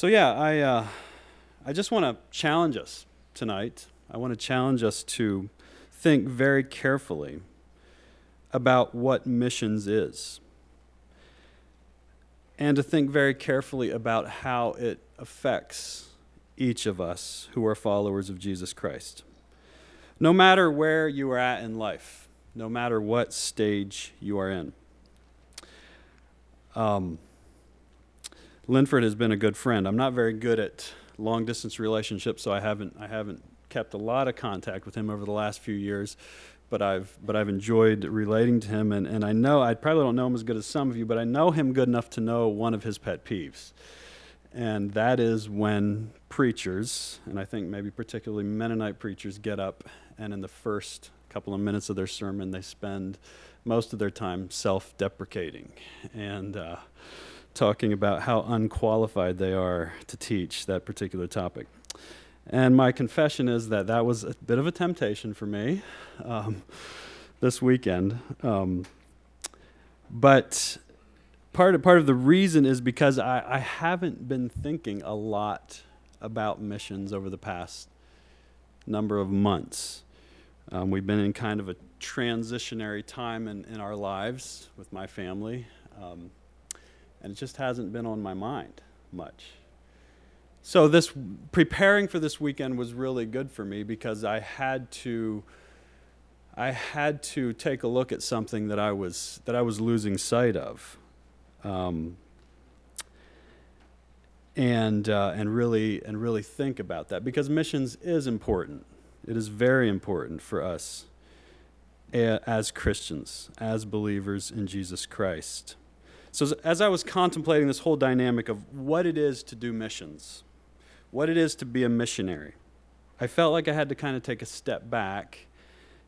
So, yeah, I, uh, I just want to challenge us tonight. I want to challenge us to think very carefully about what missions is and to think very carefully about how it affects each of us who are followers of Jesus Christ. No matter where you are at in life, no matter what stage you are in. Um, Linford has been a good friend. I'm not very good at long distance relationships, so I haven't I haven't kept a lot of contact with him over the last few years. But I've but I've enjoyed relating to him, and, and I know I probably don't know him as good as some of you, but I know him good enough to know one of his pet peeves, and that is when preachers, and I think maybe particularly Mennonite preachers, get up and in the first couple of minutes of their sermon, they spend most of their time self deprecating and uh, talking about how unqualified they are to teach that particular topic. And my confession is that that was a bit of a temptation for me um, this weekend. Um, but part of, part of the reason is because I, I haven't been thinking a lot about missions over the past number of months. Um, we've been in kind of a transitionary time in, in our lives with my family, um, and it just hasn't been on my mind much. So this preparing for this weekend was really good for me because I had to I had to take a look at something that I was that I was losing sight of. Um, and uh, and really and really think about that because missions is important. It is very important for us as Christians, as believers in Jesus Christ. So as I was contemplating this whole dynamic of what it is to do missions, what it is to be a missionary, I felt like I had to kind of take a step back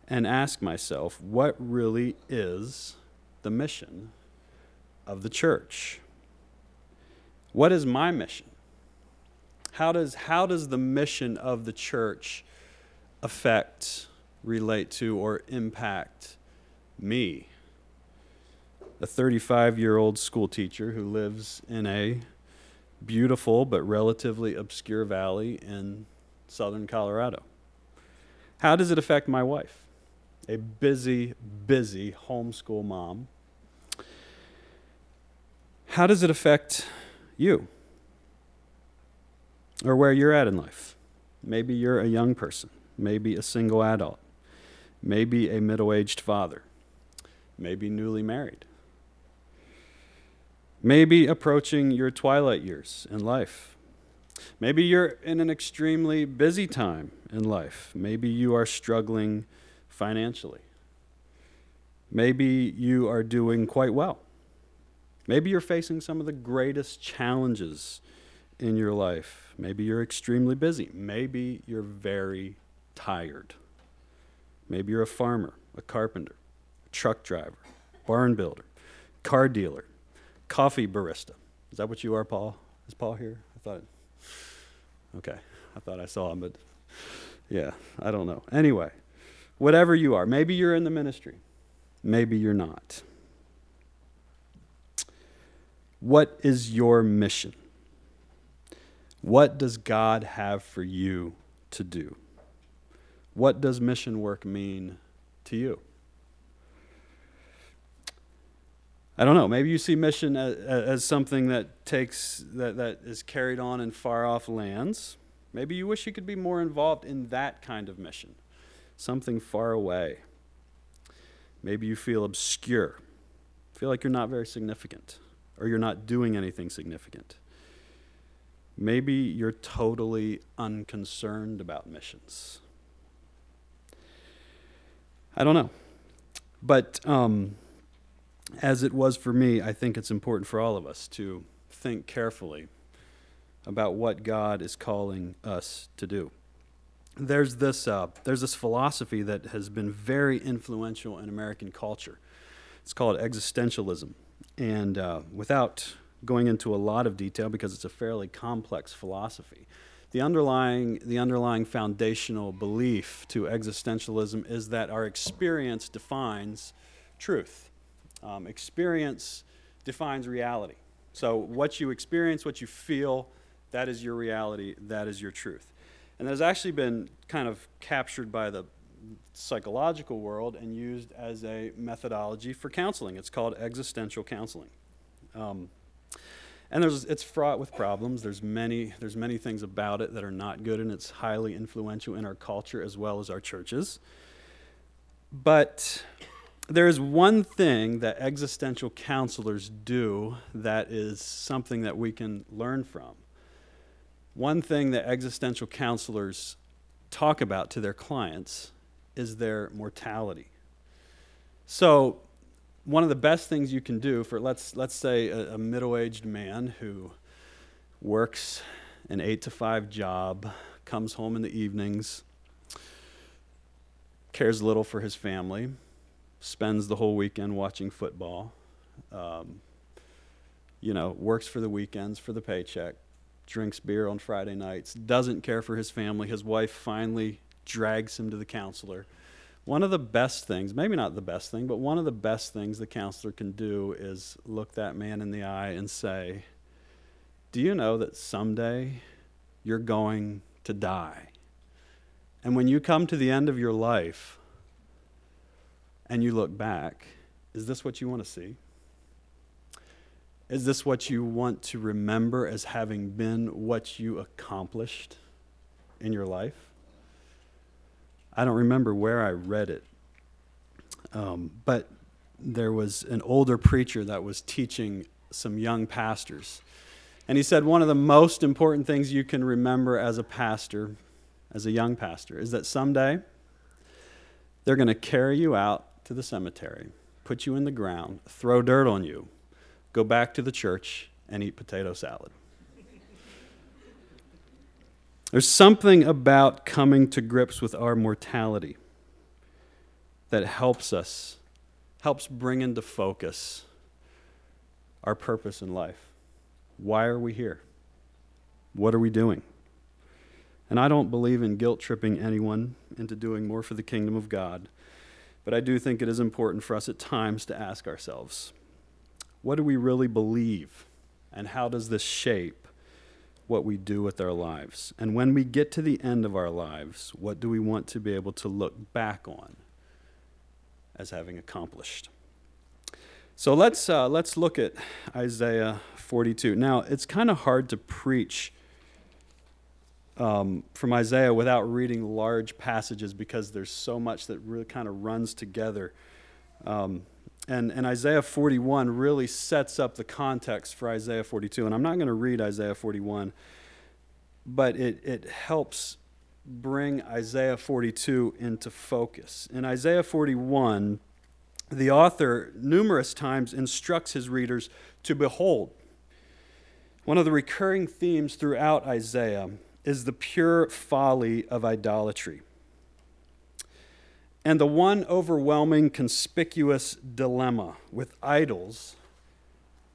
and ask myself, what really is the mission of the church? What is my mission? How does, how does the mission of the church affect, relate to, or impact me? A 35 year old school teacher who lives in a beautiful but relatively obscure valley in southern Colorado. How does it affect my wife? A busy, busy homeschool mom. How does it affect you or where you're at in life. Maybe you're a young person, maybe a single adult, maybe a middle aged father, maybe newly married, maybe approaching your twilight years in life. Maybe you're in an extremely busy time in life. Maybe you are struggling financially. Maybe you are doing quite well. Maybe you're facing some of the greatest challenges in your life. Maybe you're extremely busy. Maybe you're very tired. Maybe you're a farmer, a carpenter, a truck driver, barn builder, car dealer, coffee barista. Is that what you are, Paul? Is Paul here? I thought. Okay, I thought I saw him, but yeah, I don't know. Anyway, whatever you are, maybe you're in the ministry, maybe you're not. What is your mission? What does God have for you to do? What does mission work mean to you? I don't know. Maybe you see mission as, as, something that takes that, that is carried on in far off lands. Maybe you wish you could be more involved in that kind of mission, something far away. Maybe you feel obscure, feel like you're not very significant or you're not doing anything significant. Maybe you're totally unconcerned about missions. I don't know. But um, as it was for me, I think it's important for all of us to think carefully about what God is calling us to do. There's this, uh, there's this philosophy that has been very influential in American culture. It's called existentialism. And uh, without going into a lot of detail, because it's a fairly complex philosophy, the underlying, the underlying foundational belief to existentialism is that our experience defines truth. Um, experience defines reality. So, what you experience, what you feel, That is your reality. That is your truth. And that has actually been kind of captured by the psychological world and used as a methodology for counseling. It's called existential counseling. Um, and it's fraught with problems. There's many, there's many things about it that are not good, and it's highly influential in our culture as well as our churches. But there is one thing that existential counselors do that is something that we can learn from. One thing that existential counselors talk about to their clients is their mortality. So, one of the best things you can do for let's let's say a, a middle-aged man who works an 8 to 5 job, comes home in the evenings, cares little for his family, spends the whole weekend watching football, um, you know, works for the weekends for the paycheck, drinks beer on Friday nights, doesn't care for his family. His wife finally drags him to the counselor one of the best things, maybe not the best thing, but one of the best things the counselor can do is look that man in the eye and say, Do you know that someday you're going to die? And when you come to the end of your life and you look back, is this what you want to see? Is this what you want to remember as having been what you accomplished in your life? I don't remember where I read it, um, but there was an older preacher that was teaching some young pastors. And he said one of the most important things you can remember as a pastor, as a young pastor, is that someday they're going to carry you out to the cemetery, put you in the ground, throw dirt on you, go back to the church, and eat potato salad. There's something about coming to grips with our mortality that helps us, helps bring into focus our purpose in life. Why are we here? What are we doing? And I don't believe in guilt tripping anyone into doing more for the kingdom of God, but I do think it is important for us at times to ask ourselves what do we really believe, and how does this shape what we do with our lives. And when we get to the end of our lives, what do we want to be able to look back on as having accomplished? So let's, uh, let's look at Isaiah 42. Now, it's kind of hard to preach um, from Isaiah without reading large passages because there's so much that really kind of runs together. Um, and, and Isaiah 41 really sets up the context for Isaiah 42. And I'm not going to read Isaiah 41, but it, it helps bring Isaiah 42 into focus. In Isaiah 41, the author numerous times instructs his readers to behold. One of the recurring themes throughout Isaiah is the pure folly of idolatry. And the one overwhelming, conspicuous dilemma with idols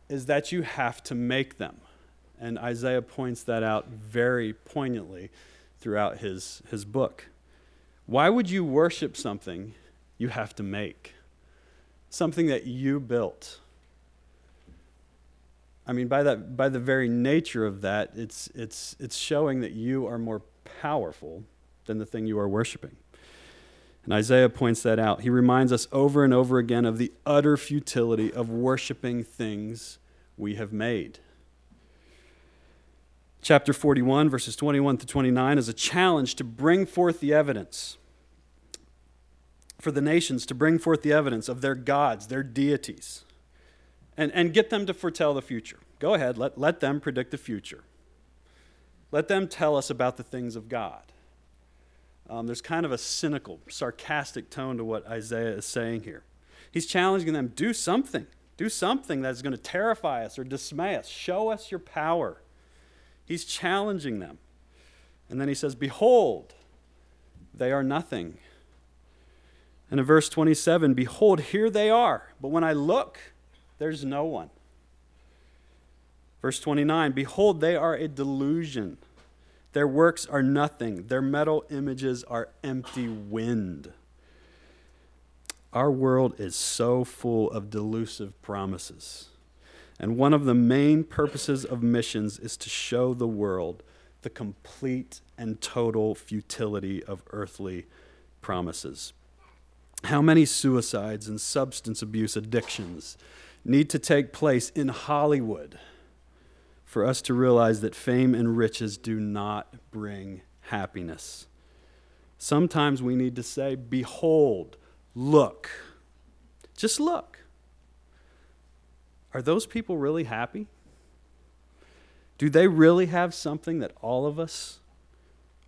is that you have to make them. And Isaiah points that out very poignantly throughout his, his book. Why would you worship something you have to make? Something that you built. I mean, by, that, by the very nature of that, it's, it's, it's showing that you are more powerful than the thing you are worshiping. And Isaiah points that out. He reminds us over and over again of the utter futility of worshiping things we have made. Chapter 41, verses 21 to 29, is a challenge to bring forth the evidence for the nations, to bring forth the evidence of their gods, their deities, and, and get them to foretell the future. Go ahead, let, let them predict the future. Let them tell us about the things of God. Um, there's kind of a cynical, sarcastic tone to what Isaiah is saying here. He's challenging them do something. Do something that's going to terrify us or dismay us. Show us your power. He's challenging them. And then he says, Behold, they are nothing. And in verse 27, Behold, here they are. But when I look, there's no one. Verse 29, Behold, they are a delusion. Their works are nothing, their metal images are empty wind. Our world is so full of delusive promises. And one of the main purposes of missions is to show the world the complete and total futility of earthly promises. How many suicides and substance abuse addictions need to take place in Hollywood for us to realize that fame and riches do not bring happiness? Sometimes we need to say, Behold, look. Just look. Are those people really happy? Do they really have something that all of us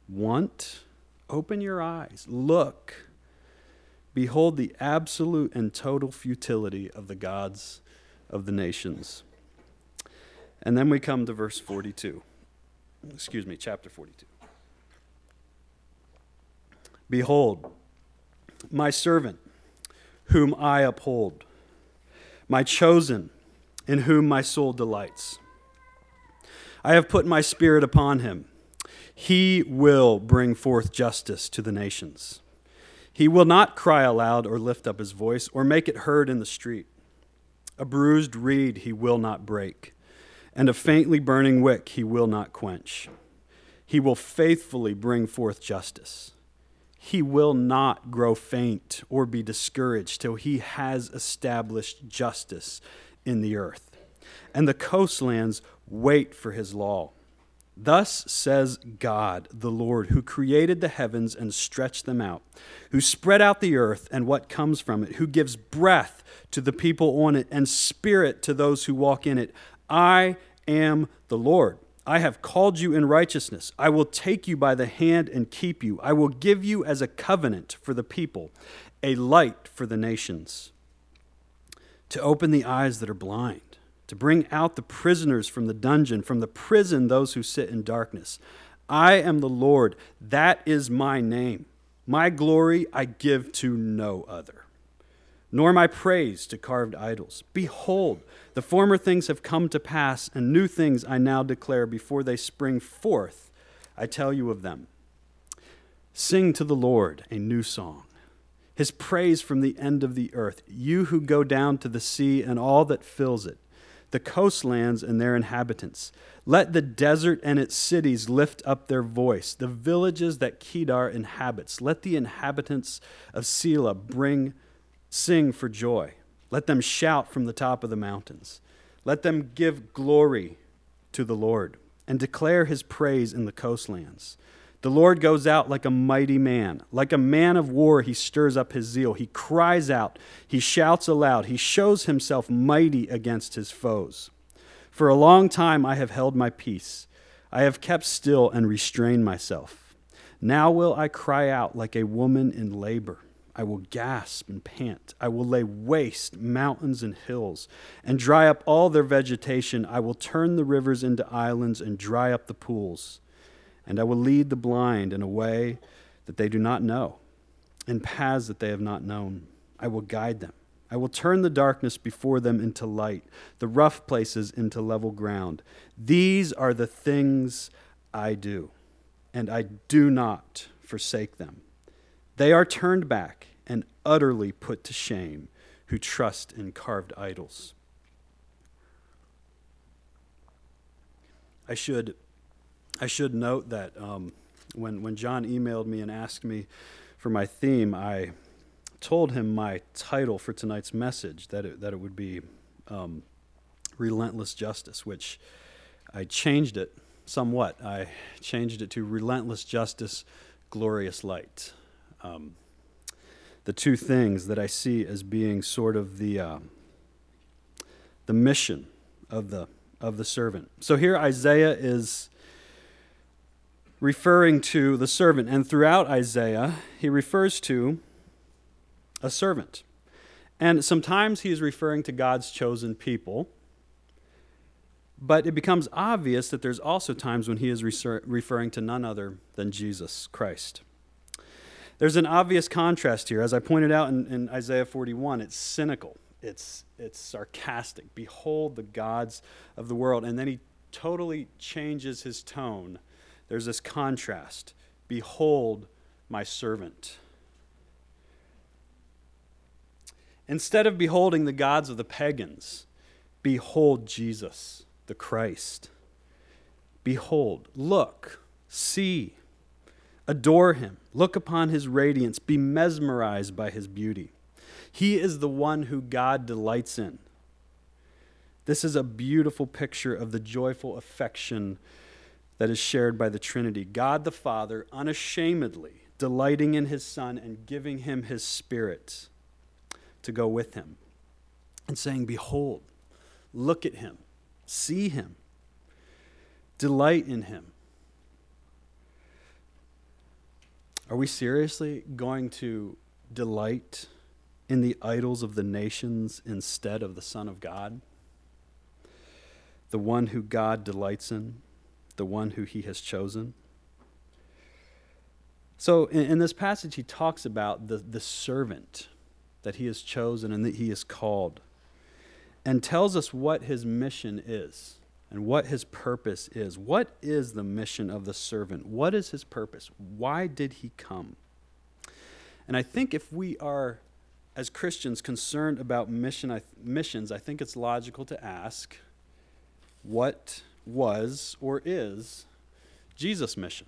want? Open your eyes. Look. Behold the absolute and total futility of the gods of the nations. And then we come to verse 42. Excuse me, chapter 42. Behold, my servant, whom I uphold, my chosen, in whom my soul delights. I have put my spirit upon him. He will bring forth justice to the nations. He will not cry aloud or lift up his voice or make it heard in the street. A bruised reed he will not break, and a faintly burning wick he will not quench. He will faithfully bring forth justice. He will not grow faint or be discouraged till he has established justice in the earth. And the coastlands wait for his law. Thus says God, the Lord, who created the heavens and stretched them out, who spread out the earth and what comes from it, who gives breath to the people on it and spirit to those who walk in it. I am the Lord. I have called you in righteousness. I will take you by the hand and keep you. I will give you as a covenant for the people, a light for the nations, to open the eyes that are blind to bring out the prisoners from the dungeon, from the prison those who sit in darkness. I am the Lord, that is my name. My glory I give to no other, nor my praise to carved idols. Behold, the former things have come to pass, and new things I now declare before they spring forth. I tell you of them. Sing to the Lord a new song his praise from the end of the earth, you who go down to the sea and all that fills it the coastlands and their inhabitants. Let the desert and its cities lift up their voice, the villages that Kedar inhabits. Let the inhabitants of Sela bring sing for joy. Let them shout from the top of the mountains. Let them give glory to the Lord and declare his praise in the coastlands. The Lord goes out like a mighty man. Like a man of war, he stirs up his zeal. He cries out. He shouts aloud. He shows himself mighty against his foes. For a long time I have held my peace. I have kept still and restrained myself. Now will I cry out like a woman in labor. I will gasp and pant. I will lay waste mountains and hills and dry up all their vegetation. I will turn the rivers into islands and dry up the pools. And I will lead the blind in a way that they do not know, in paths that they have not known. I will guide them. I will turn the darkness before them into light, the rough places into level ground. These are the things I do, and I do not forsake them. They are turned back and utterly put to shame who trust in carved idols. I should I should note that um, when, when John emailed me and asked me for my theme, I told him my title for tonight's message, that it, that it would be um, Relentless Justice, which I changed it somewhat. I changed it to Relentless Justice, Glorious Light. Um, the two things that I see as being sort of the, uh, the mission of the, of the servant. So here Isaiah is referring to the servant. And throughout Isaiah, he refers to a servant. And sometimes he is referring to God's chosen people. But it becomes obvious that there's also times when he is referring to none other than Jesus Christ. There's an obvious contrast here. As I pointed out in, in Isaiah 41, it's cynical, it's, it's sarcastic. Behold the gods of the world. And then he totally changes his tone there's this contrast. Behold my servant. Instead of beholding the gods of the pagans, Behold Jesus, the Christ. Behold, look, see, adore him, look upon his radiance, be mesmerized by his beauty. He is the one who God delights in. This is a beautiful picture of the joyful affection that is shared by the Trinity. God the Father, unashamedly delighting in his Son and giving him his Spirit to go with him, and saying, Behold, look at him, see him, delight in him. Are we seriously going to delight in the idols of the nations instead of the Son of God? The one who God delights in, the one who he has chosen? So, in, in this passage, he talks about the, the servant that he has chosen and that he is called, and tells us what his mission is and what his purpose is. What is the mission of the servant? What is his purpose? Why did he come? And I think if we are, as Christians, concerned about mission, I, missions, I think it's logical to ask what was or is Jesus' mission?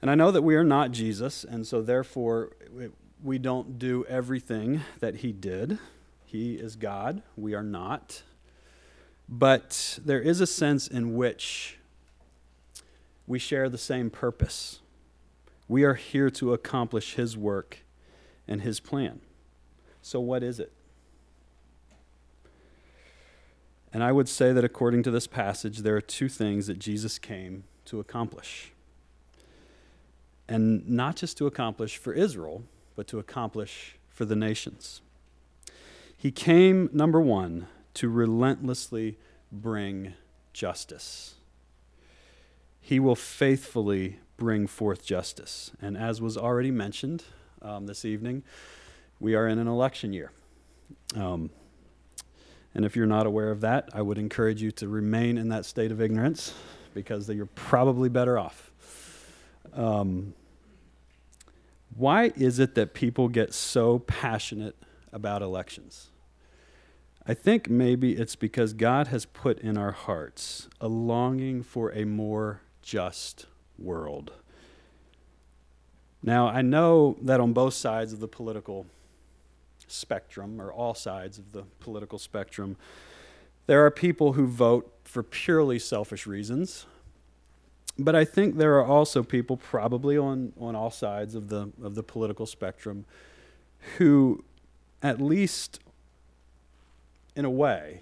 And I know that we are not Jesus, and so therefore we don't do everything that he did. He is God, we are not. But there is a sense in which we share the same purpose. We are here to accomplish his work and his plan. So, what is it? And I would say that according to this passage, there are two things that Jesus came to accomplish. And not just to accomplish for Israel, but to accomplish for the nations. He came, number one, to relentlessly bring justice. He will faithfully bring forth justice. And as was already mentioned um, this evening, we are in an election year. Um, and if you're not aware of that, I would encourage you to remain in that state of ignorance because you're probably better off. Um, why is it that people get so passionate about elections? I think maybe it's because God has put in our hearts a longing for a more just world. Now, I know that on both sides of the political spectrum, or all sides of the political spectrum, there are people who vote for purely selfish reasons. But I think there are also people, probably on, on all sides of the, of the political spectrum, who, at least in a way,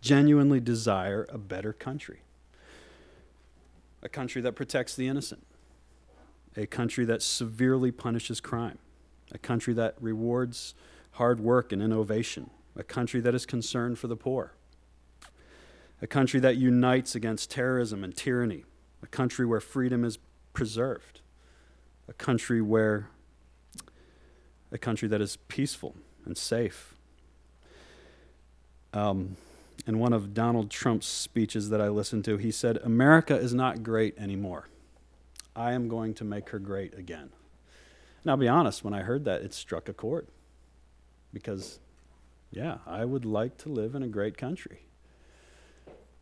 genuinely desire a better country. A country that protects the innocent, a country that severely punishes crime, a country that rewards hard work and innovation, a country that is concerned for the poor, a country that unites against terrorism and tyranny, a country where freedom is preserved, a country where a country that is peaceful and safe. Um, in one of Donald Trump's speeches that I listened to, he said, America is not great anymore. I am going to make her great again. Now, I'll be honest, when I heard that, it struck a chord. Because, yeah, I would like to live in a great country.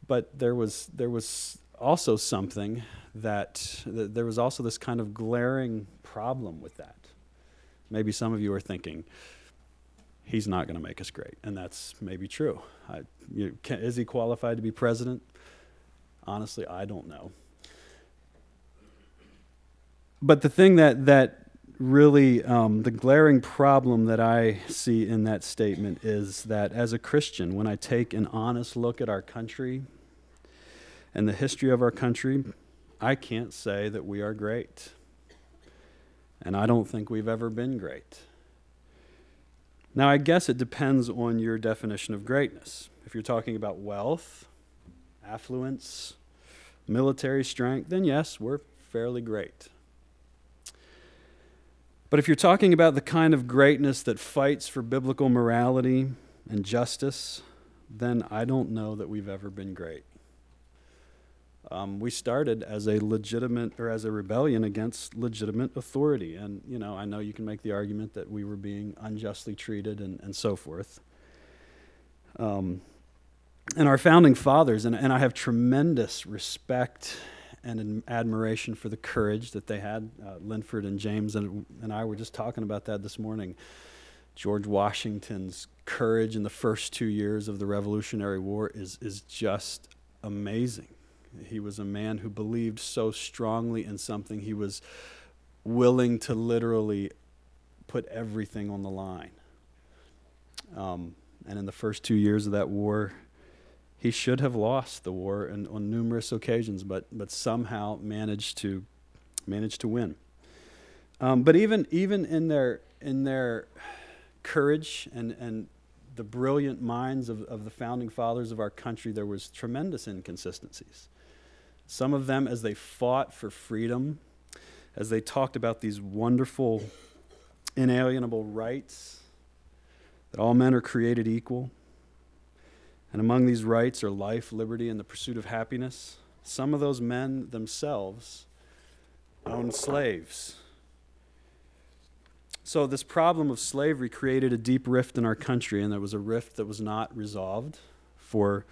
But there was, there was also something that, that there was also this kind of glaring problem with that. Maybe some of you are thinking, he's not going to make us great. And that's maybe true. I, you, can, is he qualified to be president? Honestly, I don't know. But the thing that, that really um, the glaring problem that I see in that statement is that as a Christian, when I take an honest look at our country and the history of our country, I can't say that we are great. And I don't think we've ever been great. Now, I guess it depends on your definition of greatness. If you're talking about wealth, affluence, military strength, then yes, we're fairly great. But if you're talking about the kind of greatness that fights for biblical morality and justice, then I don't know that we've ever been great. Um, we started as a legitimate or as a rebellion against legitimate authority. And, you know, I know you can make the argument that we were being unjustly treated and, and so forth. Um, and our founding fathers, and, and I have tremendous respect and admiration for the courage that they had. Uh, Linford and James and, and I were just talking about that this morning. George Washington's courage in the first two years of the Revolutionary War is, is just amazing. He was a man who believed so strongly in something, he was willing to literally put everything on the line. Um, and in the first two years of that war, he should have lost the war in, on numerous occasions, but, but somehow managed to, managed to win. Um, but even, even in, their, in their courage and, and the brilliant minds of, of the founding fathers of our country, there was tremendous inconsistencies. Some of them, as they fought for freedom, as they talked about these wonderful, inalienable rights, that all men are created equal, and among these rights are life, liberty, and the pursuit of happiness. Some of those men themselves owned slaves. So, this problem of slavery created a deep rift in our country, and there was a rift that was not resolved for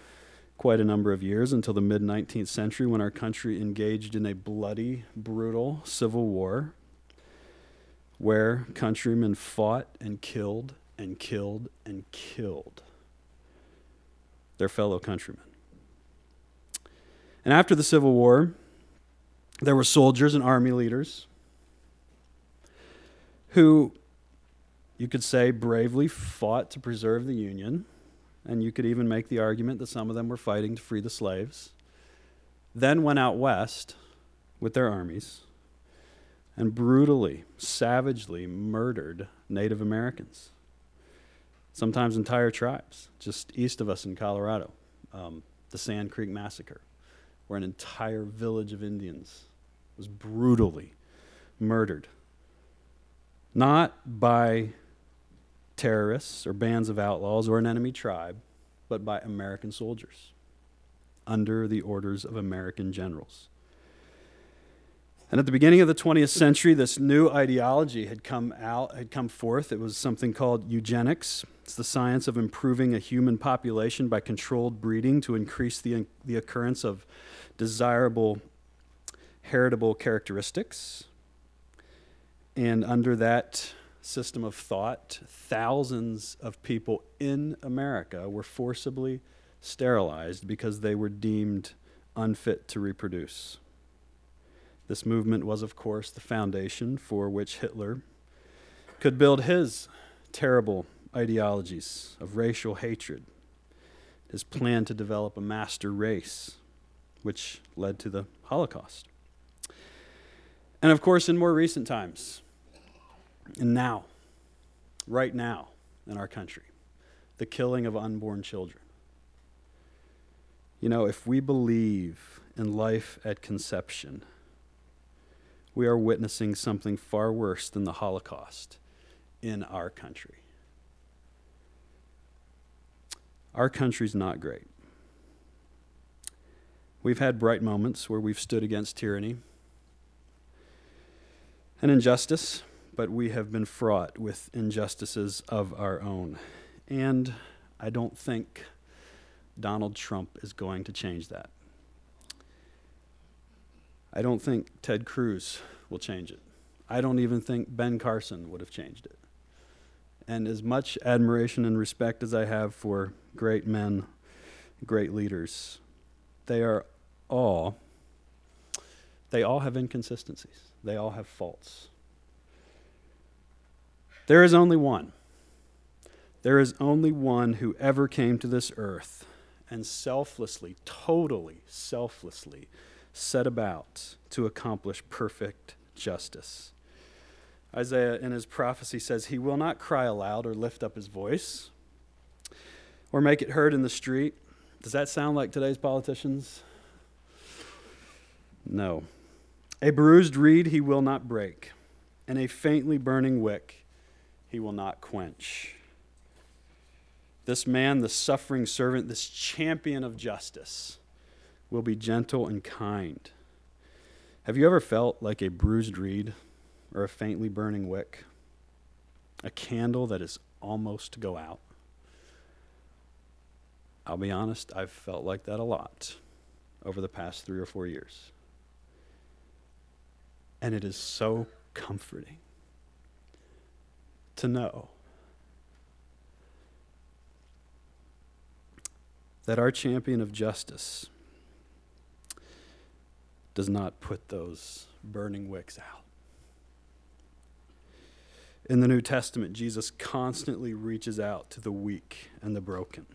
quite a number of years until the mid 19th century when our country engaged in a bloody, brutal civil war where countrymen fought and killed and killed and killed their fellow countrymen. And after the Civil War, there were soldiers and army leaders who, you could say, bravely fought to preserve the Union. And you could even make the argument that some of them were fighting to free the slaves. Then went out west with their armies and brutally, savagely murdered Native Americans sometimes entire tribes, just east of us in Colorado. Um, the Sand Creek Massacre, where an entire village of Indians was brutally murdered. Not by terrorists or bands of outlaws or an enemy tribe, but by American soldiers under the orders of American generals. And at the beginning of the 20th century, this new ideology had come out, had come forth. It was something called eugenics. It's the science of improving a human population by controlled breeding to increase the, the occurrence of desirable heritable characteristics. And under that system of thought, thousands of people in America were forcibly sterilized because they were deemed unfit to reproduce. This movement was, of course, the foundation for which Hitler could build his terrible ideologies of racial hatred, his plan to develop a master race, which led to the Holocaust. And of course, in more recent times, and now, right now in our country, the killing of unborn children. You know, if we believe in life at conception, we are witnessing something far worse than the Holocaust in our country. Our country's not great. We've had bright moments where we've stood against tyranny and injustice, but we have been fraught with injustices of our own. And I don't think Donald Trump is going to change that. I don't think Ted Cruz will change it. I don't even think Ben Carson would have changed it. And as much admiration and respect as I have for great men, great leaders, they are all they all have inconsistencies. They all have faults. There is only one. There is only one who ever came to this earth and selflessly, totally selflessly set about to accomplish perfect justice. Isaiah, in his prophecy, says, He will not cry aloud or lift up his voice or make it heard in the street. Does that sound like today's politicians? No. A bruised reed he will not break, and a faintly burning wick he will not quench. This man, the suffering servant, this champion of justice, will be gentle and kind. Have you ever felt like a bruised reed or a faintly burning wick? A candle that is almost to go out? I'll be honest, I've felt like that a lot over the past three or four years. And it is so comforting to know that our champion of justice does not put those burning wicks out. In the New Testament, Jesus constantly reaches out to the weak and the broken.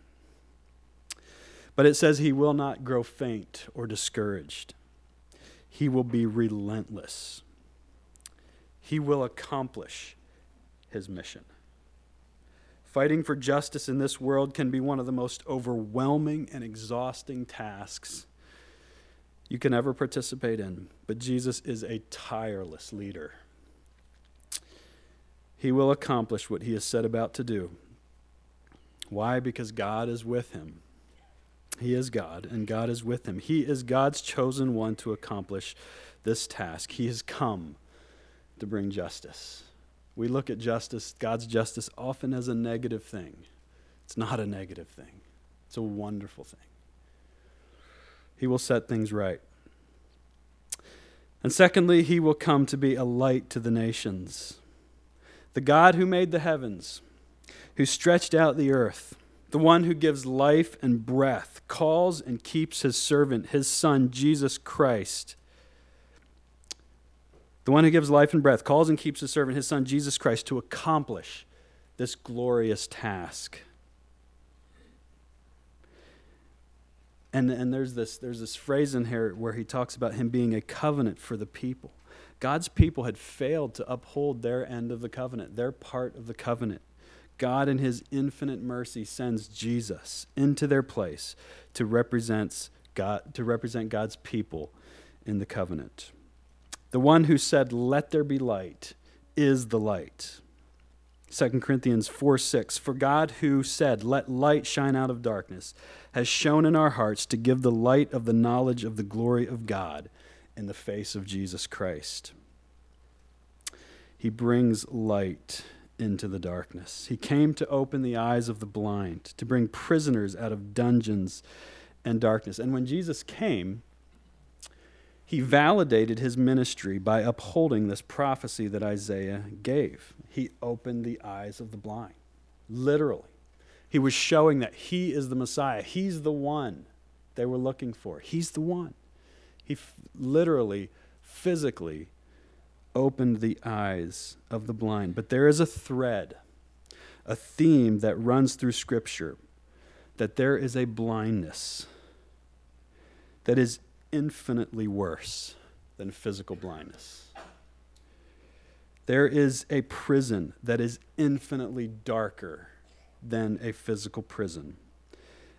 But it says he will not grow faint or discouraged. He will be relentless. He will accomplish his mission. Fighting for justice in this world can be one of the most overwhelming and exhausting tasks you can ever participate in, but Jesus is a tireless leader. He will accomplish what he has set about to do. Why? Because God is with him. He is God, and God is with him. He is God's chosen one to accomplish this task. He has come to bring justice. We look at justice, God's justice, often as a negative thing. It's not a negative thing, it's a wonderful thing. He will set things right. And secondly, he will come to be a light to the nations. The God who made the heavens, who stretched out the earth, the one who gives life and breath, calls and keeps his servant, his son, Jesus Christ. The one who gives life and breath calls and keeps his servant, his son, Jesus Christ, to accomplish this glorious task. And, and there's, this, there's this phrase in here where he talks about him being a covenant for the people. God's people had failed to uphold their end of the covenant, their part of the covenant. God, in his infinite mercy, sends Jesus into their place to represent, God, to represent God's people in the covenant. The one who said, Let there be light, is the light. 2 Corinthians 4 6. For God, who said, Let light shine out of darkness, has shone in our hearts to give the light of the knowledge of the glory of God in the face of Jesus Christ. He brings light into the darkness. He came to open the eyes of the blind, to bring prisoners out of dungeons and darkness. And when Jesus came, he validated his ministry by upholding this prophecy that Isaiah gave. He opened the eyes of the blind, literally. He was showing that he is the Messiah. He's the one they were looking for. He's the one. He f- literally, physically opened the eyes of the blind. But there is a thread, a theme that runs through Scripture that there is a blindness that is infinitely worse than physical blindness. There is a prison that is infinitely darker than a physical prison.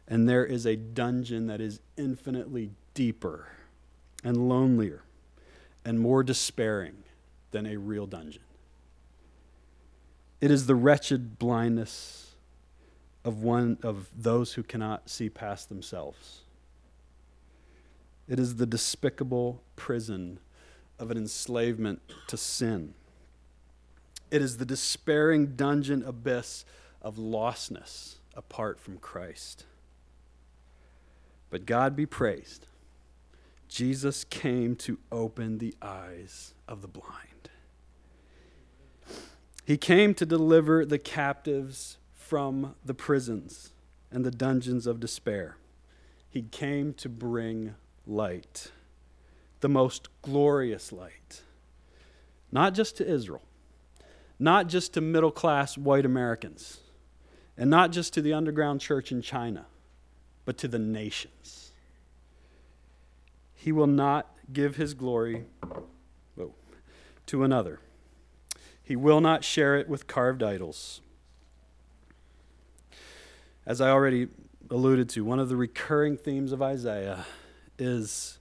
And there is a dungeon that is infinitely deeper and lonelier and more despairing than a real dungeon. It is the wretched blindness of one of those who cannot see past themselves. It is the despicable prison of an enslavement to sin. It is the despairing dungeon abyss of lostness apart from Christ. But God be praised. Jesus came to open the eyes of the blind. He came to deliver the captives from the prisons and the dungeons of despair. He came to bring light, the most glorious light, not just to Israel, not just to middle class white Americans, and not just to the underground church in China, but to the nations. He will not give his glory whoa, to another. He will not share it with carved idols. As I already alluded to, one of the recurring themes of Isaiah is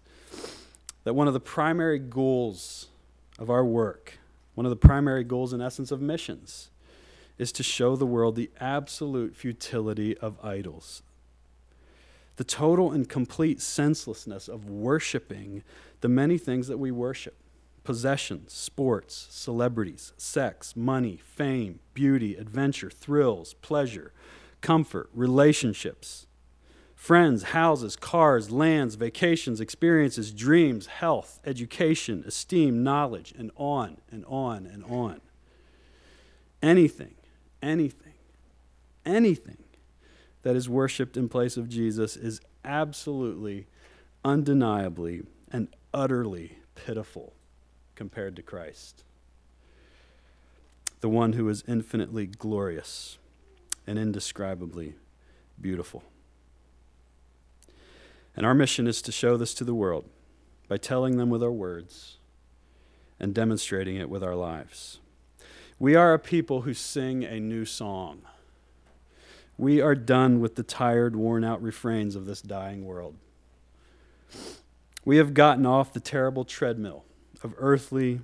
that one of the primary goals of our work, one of the primary goals, in essence, of missions, is to show the world the absolute futility of idols. The total and complete senselessness of worshiping the many things that we worship possessions, sports, celebrities, sex, money, fame, beauty, adventure, thrills, pleasure, comfort, relationships, friends, houses, cars, lands, vacations, experiences, dreams, health, education, esteem, knowledge, and on and on and on. Anything, anything, anything that is worshiped in place of Jesus is absolutely, undeniably, and utterly pitiful compared to Christ, the one who is infinitely glorious and indescribably beautiful. And our mission is to show this to the world by telling them with our words and demonstrating it with our lives. We are a people who sing a new song. We are done with the tired, worn out refrains of this dying world. We have gotten off the terrible treadmill of earthly,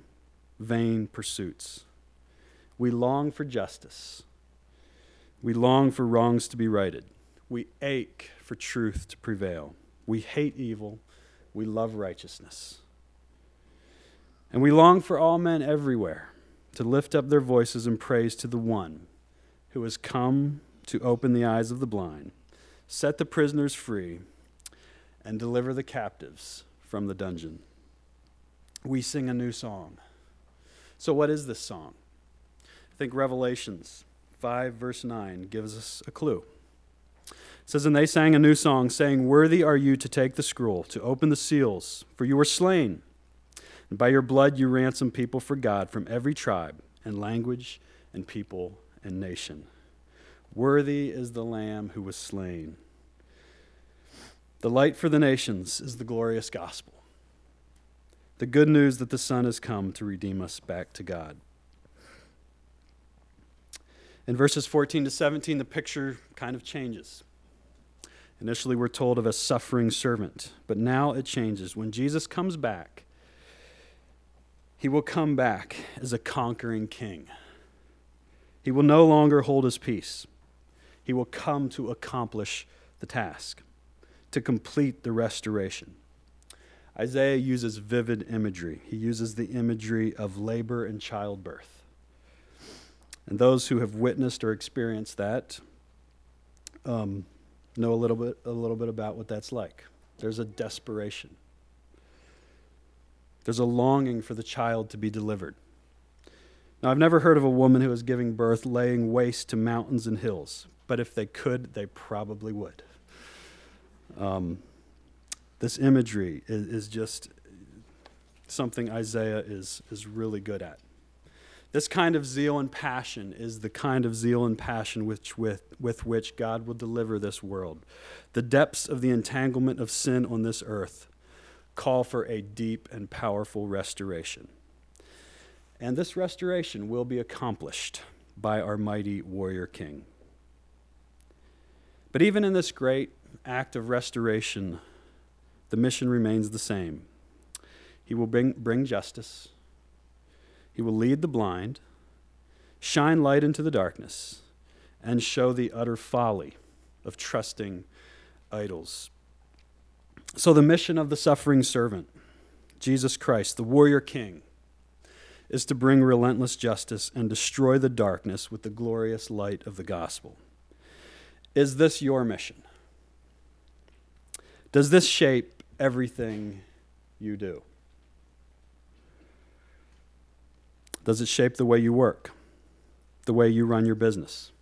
vain pursuits. We long for justice. We long for wrongs to be righted. We ache for truth to prevail. We hate evil. We love righteousness. And we long for all men everywhere to lift up their voices in praise to the one who has come to open the eyes of the blind, set the prisoners free, and deliver the captives from the dungeon. We sing a new song. So, what is this song? I think Revelations 5, verse 9, gives us a clue. It says, And they sang a new song, saying, Worthy are you to take the scroll, to open the seals, for you were slain. And by your blood you ransomed people for God from every tribe and language and people and nation. Worthy is the Lamb who was slain. The light for the nations is the glorious gospel. The good news that the Son has come to redeem us back to God. In verses 14 to 17, the picture kind of changes. Initially, we're told of a suffering servant, but now it changes. When Jesus comes back, he will come back as a conquering king. He will no longer hold his peace. He will come to accomplish the task, to complete the restoration. Isaiah uses vivid imagery. He uses the imagery of labor and childbirth. And those who have witnessed or experienced that um, know a little bit, a little bit about what that's like. There's a desperation. There's a longing for the child to be delivered. Now, I've never heard of a woman who is giving birth laying waste to mountains and hills, but if they could, they probably would. Um, this imagery is, is just something Isaiah is, is really good at. This kind of zeal and passion is the kind of zeal and passion which, with, with which God will deliver this world. The depths of the entanglement of sin on this earth call for a deep and powerful restoration. And this restoration will be accomplished by our mighty warrior king. But even in this great act of restoration, the mission remains the same. He will bring, bring justice, he will lead the blind, shine light into the darkness, and show the utter folly of trusting idols. So, the mission of the suffering servant, Jesus Christ, the warrior king, is to bring relentless justice and destroy the darkness with the glorious light of the gospel. Is this your mission? Does this shape everything you do? Does it shape the way you work, the way you run your business,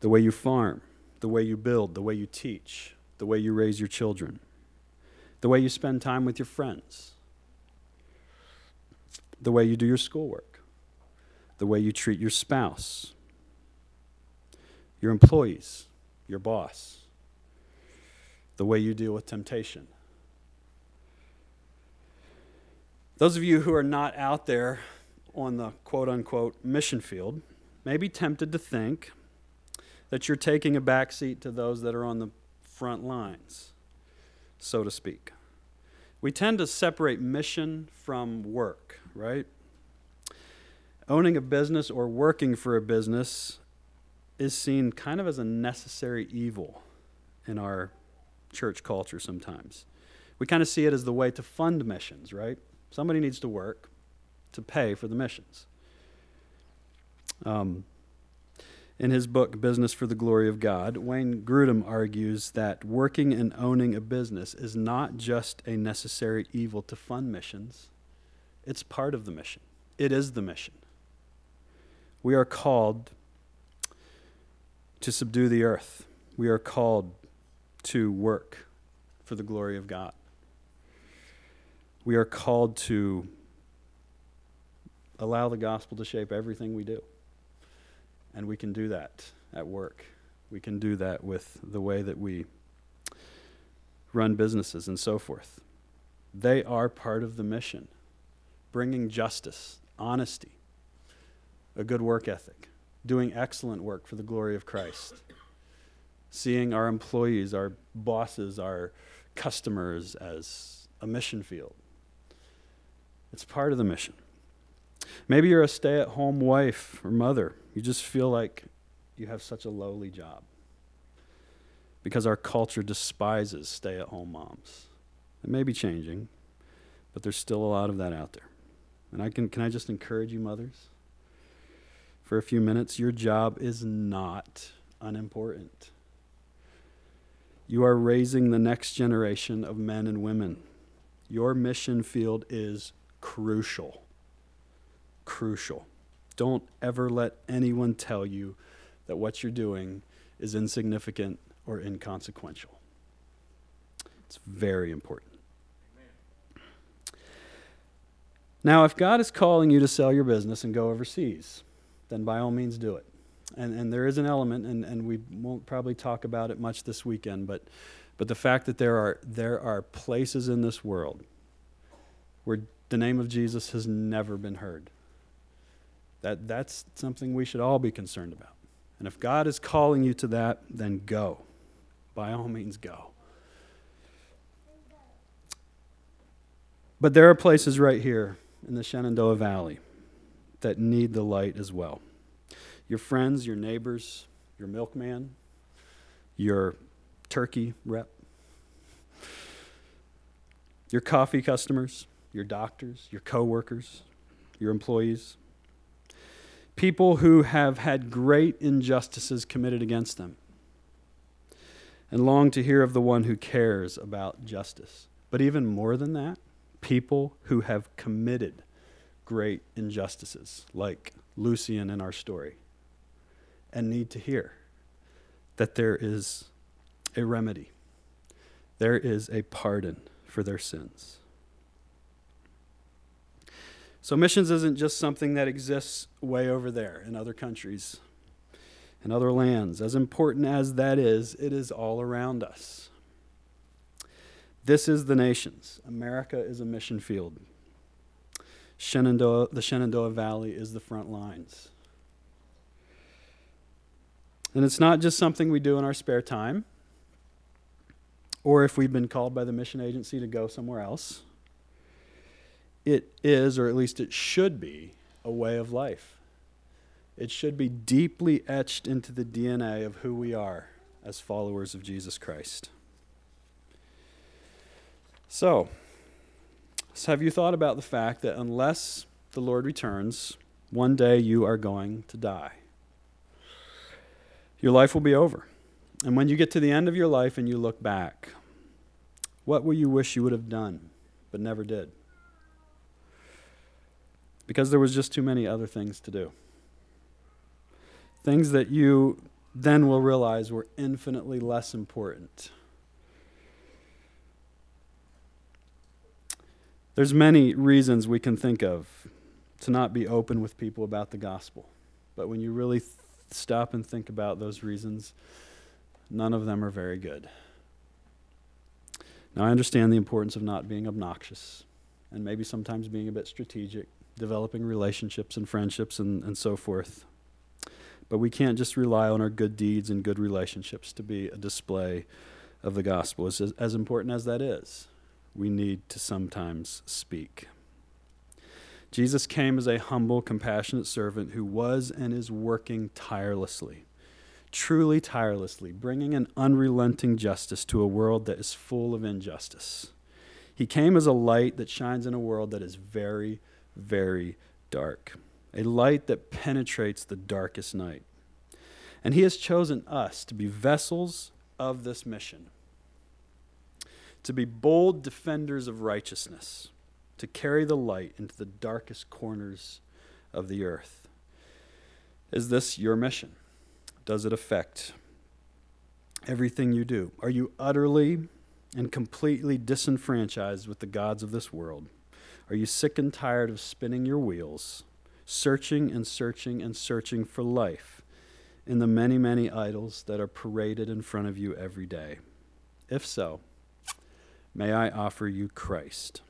the way you farm, the way you build, the way you teach, the way you raise your children, the way you spend time with your friends, the way you do your schoolwork, the way you treat your spouse, your employees, your boss, the way you deal with temptation? Those of you who are not out there on the quote unquote mission field may be tempted to think that you're taking a back seat to those that are on the front lines, so to speak. We tend to separate mission from work, right? Owning a business or working for a business is seen kind of as a necessary evil in our church culture sometimes. We kind of see it as the way to fund missions, right? Somebody needs to work to pay for the missions. Um, In his book, Business for the Glory of God, Wayne Grudem argues that working and owning a business is not just a necessary evil to fund missions, it's part of the mission. It is the mission. We are called to subdue the earth, we are called to work for the glory of God. We are called to allow the gospel to shape everything we do. And we can do that at work. We can do that with the way that we run businesses and so forth. They are part of the mission, bringing justice, honesty, a good work ethic, doing excellent work for the glory of Christ, seeing our employees, our bosses, our customers as a mission field. It's part of the mission. Maybe you're a stay at home wife or mother. You just feel like you have such a lowly job because our culture despises stay at home moms. It may be changing, but there's still a lot of that out there. And I can, can I just encourage you, mothers? For a few minutes, your job is not unimportant. You are raising the next generation of men and women. Your mission field is crucial crucial. Don't ever let anyone tell you that what you're doing is insignificant or inconsequential. It's very important. Now, if God is calling you to sell your business and go overseas, then by all means do it. And, and there is an element, and, and we won't probably talk about it much this weekend, but, but the fact that there are, there are places in this world where the name of Jesus has never been heard. That, that's something we should all be concerned about. And if God is calling you to that, then go. By all means, go. But there are places right here in the Shenandoah Valley that need the light as well. Your friends, your neighbors, your milkman, your turkey rep, your coffee customers, your doctors, your coworkers, your employees people who have had great injustices committed against them and long to hear of the one who cares about justice. But even more than that, people who have committed great injustices, like Lucian in our story, and need to hear that there is a remedy, there is a pardon for their sins. So, missions isn't just something that exists way over there in other countries and other lands. As important as that is, it is all around us. This is the nations. America is a mission field. Shenandoah, the Shenandoah Valley is the front lines. And it's not just something we do in our spare time or if we've been called by the mission agency to go somewhere else it is, or at least it should be, a way of life. It should be deeply etched into the DNA of who we are as followers of Jesus Christ. So, so, have you thought about the fact that unless the Lord returns, one day you are going to die? Your life will be over. And when you get to the end of your life and you look back, what will you wish you would have done but never did? Because there was just too many other things to do. Things that you then will realize were infinitely less important. There's many reasons we can think of to not be open with people about the gospel. But when you really th- stop and think about those reasons, none of them are very good. Now, I understand the importance of not being obnoxious and maybe sometimes being a bit strategic developing relationships and friendships and, and so forth. But we can't just rely on our good deeds and good relationships to be a display of the gospel. As, as important as that is, we need to sometimes speak. Jesus came as a humble, compassionate servant who was and is working tirelessly, truly tirelessly, bringing an unrelenting justice to a world that is full of injustice. He came as a light that shines in a world that is very, very dark, a light that penetrates the darkest night. And He has chosen us to be vessels of this mission, to be bold defenders of righteousness, to carry the light into the darkest corners of the earth. Is this your mission? Does it affect everything you do? Are you utterly and completely disenfranchised with the gods of this world? Are you sick and tired of spinning your wheels, searching and searching and searching for life in the many, many idols that are paraded in front of you every day? If so, may I offer you Christ.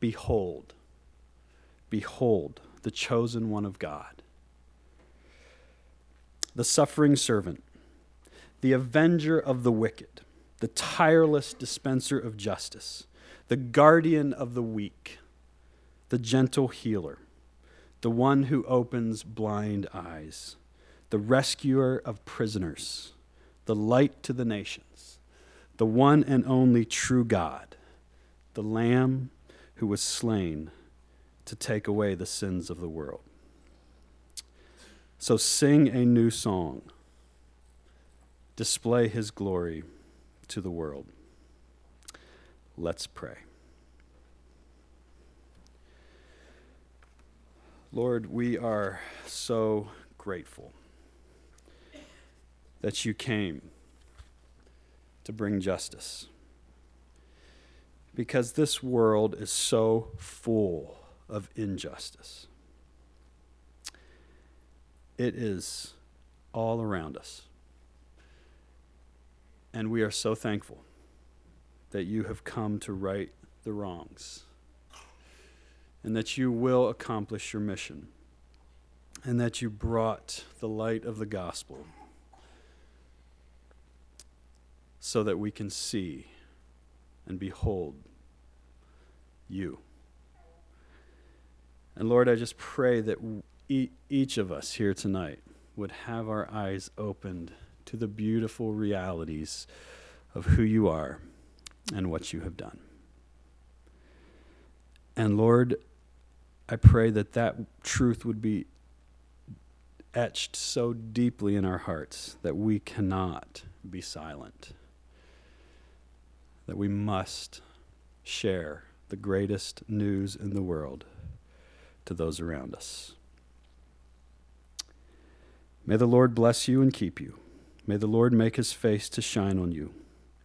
Behold, behold, the chosen one of God, the suffering servant, the avenger of the wicked, the tireless dispenser of justice, the guardian of the weak the gentle healer, the one who opens blind eyes, the rescuer of prisoners, the light to the nations, the one and only true God, the Lamb who was slain to take away the sins of the world. So sing a new song, display his glory to the world. Let's pray. Lord, we are so grateful that you came to bring justice. Because this world is so full of injustice. It is all around us. And we are so thankful that you have come to right the wrongs and that you will accomplish your mission, and that you brought the light of the gospel so that we can see and behold you. And Lord, I just pray that each of us here tonight would have our eyes opened to the beautiful realities of who you are and what you have done. And Lord, I pray that that truth would be etched so deeply in our hearts that we cannot be silent, that we must share the greatest news in the world to those around us. May the Lord bless you and keep you. May the Lord make his face to shine on you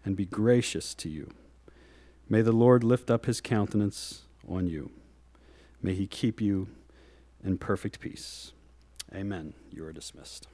and be gracious to you. May the Lord lift up his countenance on you May he keep you in perfect peace. Amen. You are dismissed.